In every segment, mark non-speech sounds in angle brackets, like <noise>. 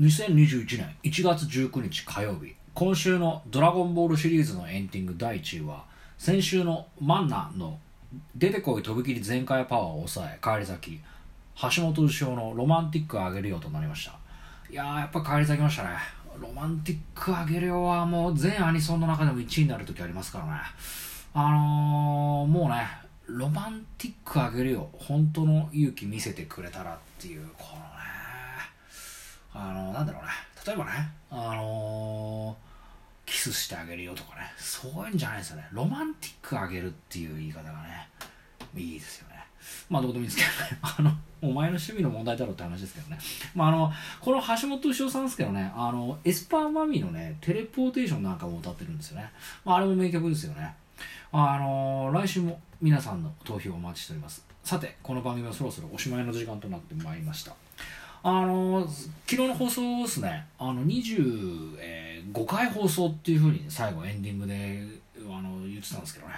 2021年1月19日火曜日。今週の「ドラゴンボール」シリーズのエンディング第1位は先週のマンナの「出てこいとびきり全開パワー」を抑え返り咲き橋本牛尾の「ロマンティックあげるよ」となりました。いやーやっぱ返り咲きましたね。ロマンティックあげるよはもう全アニソンの中でも1位になる時ありますからね。あのー、もうねロマンティックあげるよ。本当の勇気見せてくれたらっていうこのねあのなんだろうね。例えばねあのー、キスしてあげるよとかね。そういうんじゃないですよね。ロマンティックあげるっていう言い方がねいいですよね。まあどうでもいいですけどね。<laughs> あのお前の趣味の問題だろうって話ですけどね。まああのこの橋本牛尾さんですけどね。あのエスパーマミーのねテレポーテーションなんかも歌ってるんですよね、まあ、あれも名曲ですよね。あの来週も皆さんの投票をお待ちしております。さてこの番組はそろそろおしまいの時間となってまいりました。あの昨日の放送ですね。あの25回放送っていうふうに最後エンディングであの言ってたんですけどね。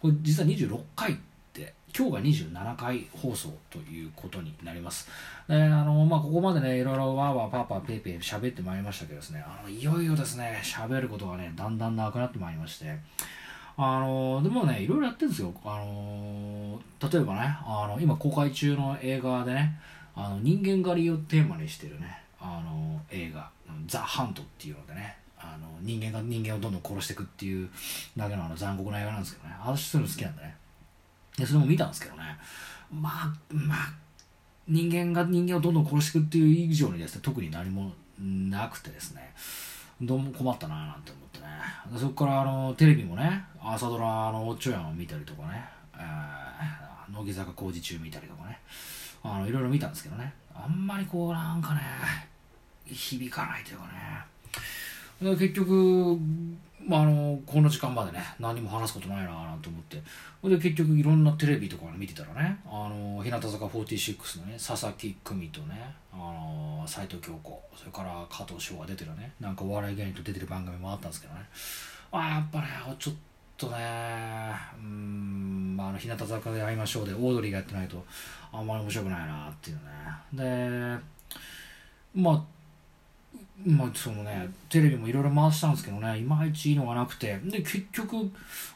これ実は26回って今日が27回放送ということになります。であの、まあ、ここまでねいろいろわーわーパーパーペーペー喋ってまいりましたけどですね。あのいよいよですね喋ることがねだんだんなくなってまいりまして。あのでもねいろいろやってるんですよ。あの例えばねあの今公開中の映画でねあの人間狩りをテーマにしてるね。あの映画「ザ・ハント」っていうのでね。あの人間が人間をどんどん殺していくっていうだけのあの残酷な映画なんですけどね。私そういうの好きなんでね。でそれも見たんですけどね。まあまあ人間が人間をどんどん殺していくっていう以上にですね特に何もなくてですね。どうも困ったななんて思ってね。そこからあのテレビもね朝ドラの「おっちょやん」を見たりとかね、えー、乃木坂工事中見たりとかね。あのいろいろ見たんですけどね。あんまりこうなんかね響かないというかね。結局、まあ、あのこの時間までね何も話すことないななんて思って。で結局いろんなテレビとか見てたらねあの日向坂46のね佐々木久美とねあの斉藤京子それから加藤翔が出てるねなんかお笑い芸人と出てる番組もあったんですけどね。あやっぱねちょっととねうんまあの日向坂で会いましょうでオードリーがやってないとあんまり面白くないなっていうね。でまあまあそのねテレビもいろいろ回したんですけどねいまいちいいのがなくてで結局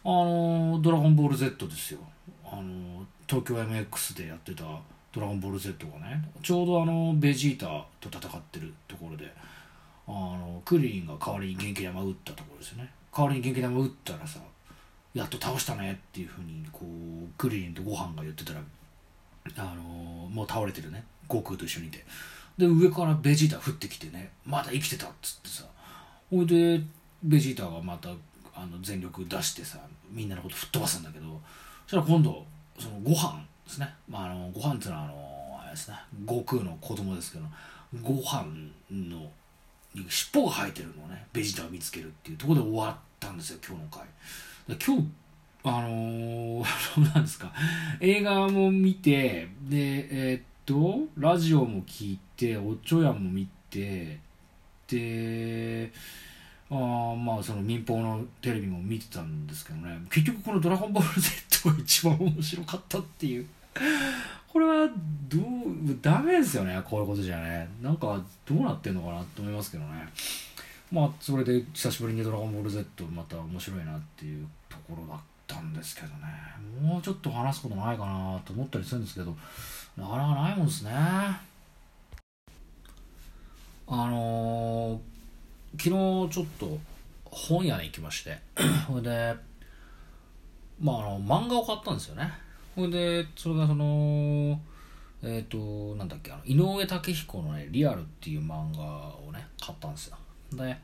あの「ドラゴンボール Z」ですよ。あの東京 MX でやってた「ドラゴンボール Z」がねちょうどあのベジータと戦ってるところであのクリリンが代わりに元気玉打ったところですよね。代わりに元気玉打ったらさやっと倒したねっていうふうにこうクリリンとご飯が言ってたらあのもう倒れてるね。悟空と一緒にいて。で上からベジータ降ってきてねまだ生きてたっつってさ。ほいでベジータがまたあの全力出してさみんなのこと吹っ飛ばすんだけどそしたら今度そのご飯ですね、まあ、あのご飯っていうのはあのあれですね。悟空の子供ですけどご飯の尻尾が生えてるのをねベジータが見つけるっていうところで終わったんですよ今日の回。今日あのー、<laughs> なんですか。映画も見てでえー、っとラジオも聞いておちょやも見てであまあその民放のテレビも見てたんですけどね。結局この「ドラゴンボール Z」が一番面白かったっていう。これはどうダメですよね。こういうことじゃね。なんかどうなってんのかなと思いますけどね。まあそれで久しぶりに「ドラゴンボール Z」また面白いなっていうところだったんですけどね。もうちょっと話すことないかなと思ったりするんですけどなかなかないもんですね。あのー、昨日ちょっと本屋に行きまして <clears throat> それでまああの漫画を買ったんですよね。それでそれがそのえっ、ー、となんだっけあの井上武彦のね「リアル」っていう漫画をね買ったんですよ。で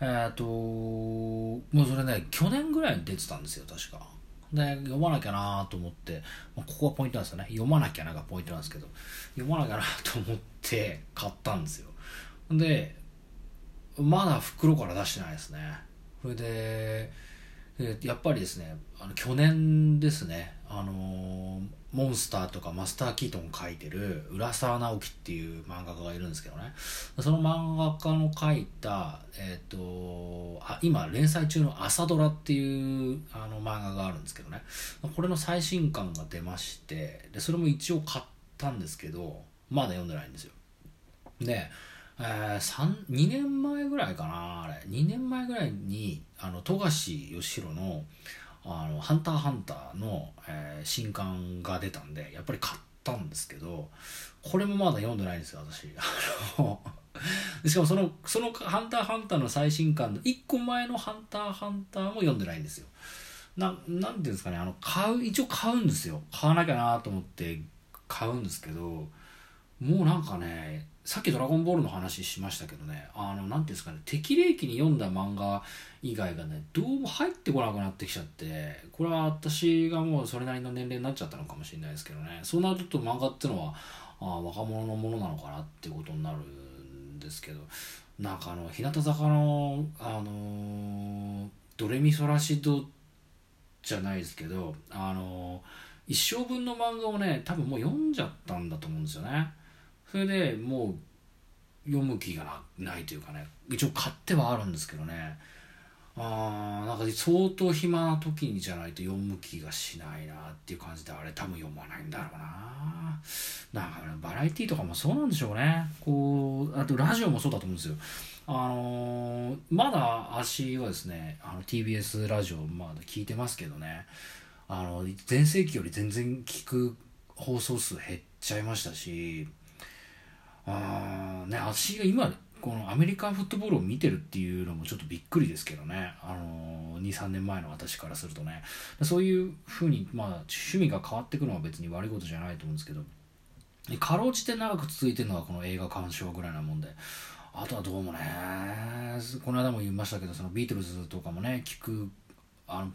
えっ、ともうそれね去年ぐらいに出てたんですよ確か。で読まなきゃなと思って、まあ、ここがポイントなんですよね。読まなきゃながポイントなんですけど。読まなきゃなと思って買ったんですよ。でまだ袋から出してないですね。それでやっぱりですねあの去年ですね。あのー、モンスターとかマスター・キートン書いてる浦沢直樹っていう漫画家がいるんですけどね。その漫画家の書いた、えっ、ー、とあ今連載中の「朝ドラ」っていうあの漫画があるんですけどね。これの最新刊が出ましてでそれも一応買ったんですけどまだ読んでないんですよ。でえー、3 2年前ぐらいかなあれ。2年前ぐらいにあの富樫義弘のあの「ハンターハンターの」えー新刊が出たんでやっぱり買ったんですけどこれもまだ読んでないんですよ私。<laughs> あのしかもそのその「ハンターハンター」の最新刊の1個前の「ハンターハンター」も読んでないんですよ。ななんていうんですかねあの買う一応買うんですよ。買わなきゃなと思って買うんですけどもうなんかねさっき「ドラゴンボール」の話しましたけどねあのなんていうんですかね適齢期に読んだ漫画以外がねどうも入ってこなくなってきちゃってこれは私がもうそれなりの年齢になっちゃったのかもしれないですけどね。そうなると漫画ってのはあ若者のものなのかなってことになるんですけどなんかあの日向坂のあのドレミソラシドじゃないですけどあの一生分の漫画をね多分もう読んじゃったんだと思うんですよね。それでもう読む気がないというかね。一応買ってはあるんですけどね。あーなんか相当暇な時にじゃないと読む気がしないなっていう感じであれ多分読まないんだろうな。なんかねバラエティーとかもそうなんでしょうね。こうあとラジオもそうだと思うんですよ。あのーまだ足はですねあの TBS ラジオまだ聞いてますけどね。あの全盛期より全然聞く放送数減っちゃいましたしあーね私が今このアメリカンフットボールを見てるっていうのもちょっとびっくりですけどね、あのー、23年前の私からするとね。そういうふうに、まあ、趣味が変わっていくのは別に悪いことじゃないと思うんですけど。かろうじて長く続いてるのはこの映画鑑賞ぐらいなもんで。あとはどうもねこの間も言いましたけどそのビートルズとかもね聞くあの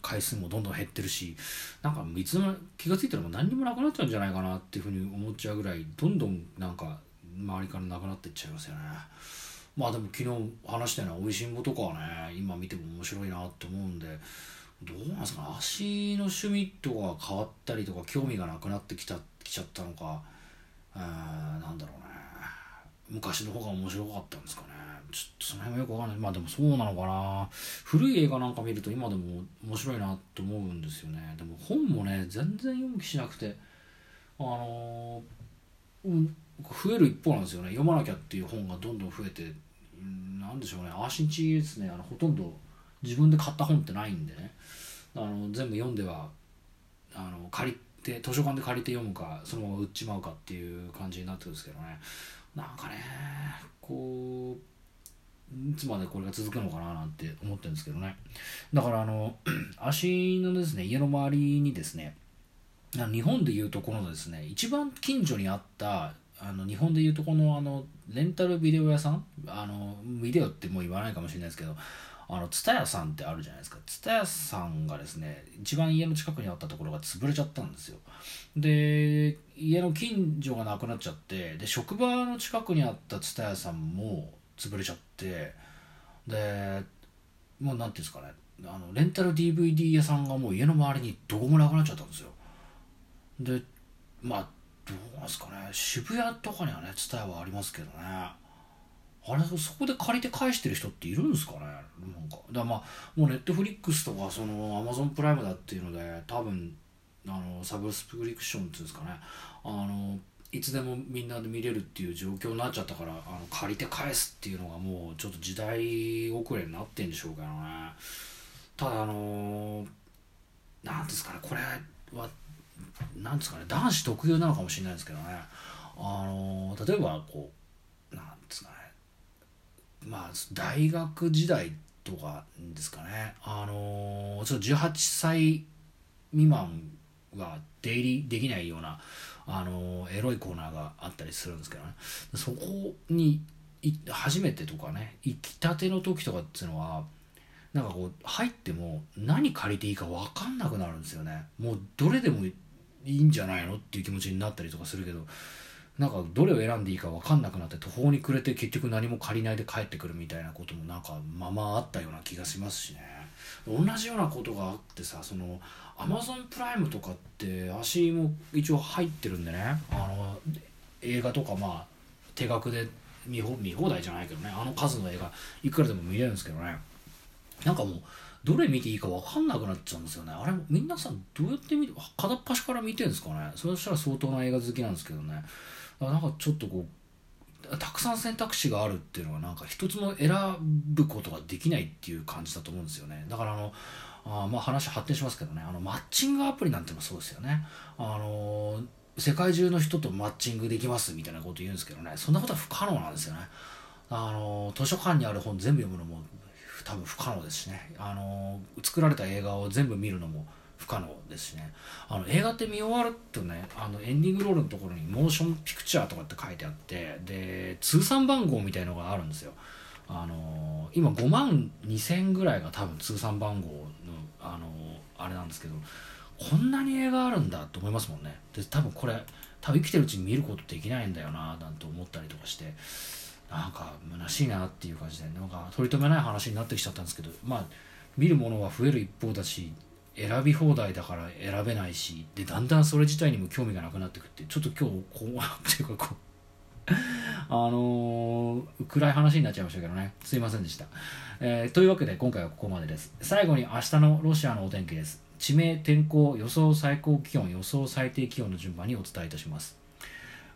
回数もどんどん減ってるしなんかいつの気が付いたらもう何にもなくなっちゃうんじゃないかなっていうふうに思っちゃうぐらいどんどんなんか周りからなくなっていっちゃいますよね。まあでも昨日話したような「おいしんぼ」とかはね今見ても面白いなって思うんでどうなんですかね。足の趣味とか変わったりとか興味がなくなってきたきちゃったのかえーなんだろうね。昔の方が面白かったんですかね。ちょっとその辺はよくわかんない。まあでもそうなのかな。古い映画なんか見ると今でも面白いなと思うんですよね。でも本もね全然読む気しなくてあのー、増える一方なんですよね。読まなきゃっていう本がどんどん増えてうんなんでしょうね。アーシンチですね。あのほとんど自分で買った本ってないんでね。あの全部読んではあの借りて図書館で借りて読むかそのまま売っちまうかっていう感じになってるんですけどね。なんかねこういつまでこれが続くのかななんて思ってるんですけどね。だからあの <clears throat> 足のですね家の周りにですね日本でいうところのですね一番近所にあったあの日本でいうとこのあのレンタルビデオ屋さん？あのビデオってもう言わないかもしれないですけどあの蔦屋さんってあるじゃないですか。蔦屋さんがですね一番家の近くにあったところが潰れちゃったんですよ。で家の近所がなくなっちゃってで職場の近くにあった蔦屋さんも潰れちゃってでもうなんていうんですかね。あのレンタル DVD 屋さんがもう家の周りにどこもなくなっちゃったんですよ。でまあどうなんすかね。渋谷とかにはね蔦屋はありますけどね。あれそこで借りて返してる人っているんですかね。なんか。だかまあもうネットフリックスとかそのアマゾンプライムだっていうので多分あのサブスクリプションっていうんですかね。あのいつでもみんなで見れるっていう状況になっちゃったからあの借りて返すっていうのがもうちょっと時代遅れになってんでしょうけどね。ただあのなんですかね。これはなんですかね男子特有なのかもしれないですけどね。あの例えばこうなんですかね。まあ大学時代とかですかね。あのちょっと18歳未満は出入りできないようなあのエロいコーナーがあったりするんですけどね。そこに初めてとかね行きたての時とかっていうのはなんかこう入っても何借りていいか分かんなくなるんですよね。もうどれでもいいんじゃないの？っていう気持ちになったりとかするけどなんかどれを選んでいいか分かんなくなって途方に暮れて結局何も借りないで帰ってくるみたいなこともなんかままあったような気がしますしね。同じようなことがあってさそのアマゾンプライムとかって足も一応入ってるんでね。あの映画とかまあ定額で見見放題じゃないけどね。あの数の映画いくらでも見れるんですけどね。なんかもうどれ見ていいか分かんなくなっちゃうんですよね。あれ皆さんどうやって見て片っ端から見てるんですかね。そしたら相当な映画好きなんですけどね。なんかちょっとこうたくさん選択肢があるっていうのはなんか一つも選ぶことができないっていう感じだと思うんですよね。だからあのあまあ話発展しますけどね。あのマッチングアプリなんてもそうですよね。あの世界中の人とマッチングできますみたいなこと言うんですけどね。そんなことは不可能なんですよね。あの図書館にある本全部読むのも多分不可能ですしね。あの作られた映画を全部見るのも不可能ですしね。あの映画って見終わるとねあのエンディングロールのところにモーションピクチャーとかって書いてあってで通算番号みたいのがあるんですよ。あの今5万2000ぐらいが多分通算番号のあのあれなんですけどこんなに映画あるんだと思いますもんね。で多分これ多分生きてるうちに見ることできないんだよななんて思ったりとかして。なんか虚しいなっていう感じでなんか取り留めない話になってきちゃったんですけどまあ見るものは増える一方だし選び放題だから選べないしでだんだんそれ自体にも興味がなくなってくってちょっと今日こうっていうかこう <laughs> あのー、暗い話になっちゃいましたけどね。すいませんでした、えー、というわけで今回はここまでです。最後に明日のロシアのお天気です。地名天候予想最高気温予想最低気温の順番にお伝えいたします。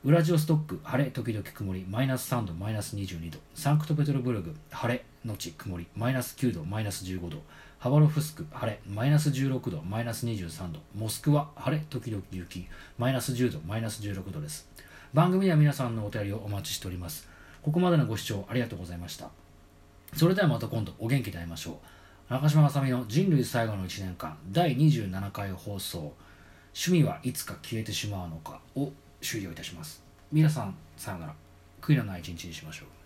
ウラジオストック晴れ時々曇りマイナス3度マイナス22度。サンクトペテルブルグ晴れのち曇りマイナス9度マイナス15度。ハバロフスク晴れマイナス16度マイナス23度。モスクワ晴れ時々雪マイナス10度マイナス16度です。番組では皆さんのお便りをお待ちしております。ここまでのご視聴ありがとうございました。それではまた今度お元気で会いましょう。中島あさみの人類最後の1年間第27回放送。趣味はいつか消えてしまうのかを終了いたします。皆さんさようなら。悔いのない一日にしましょう。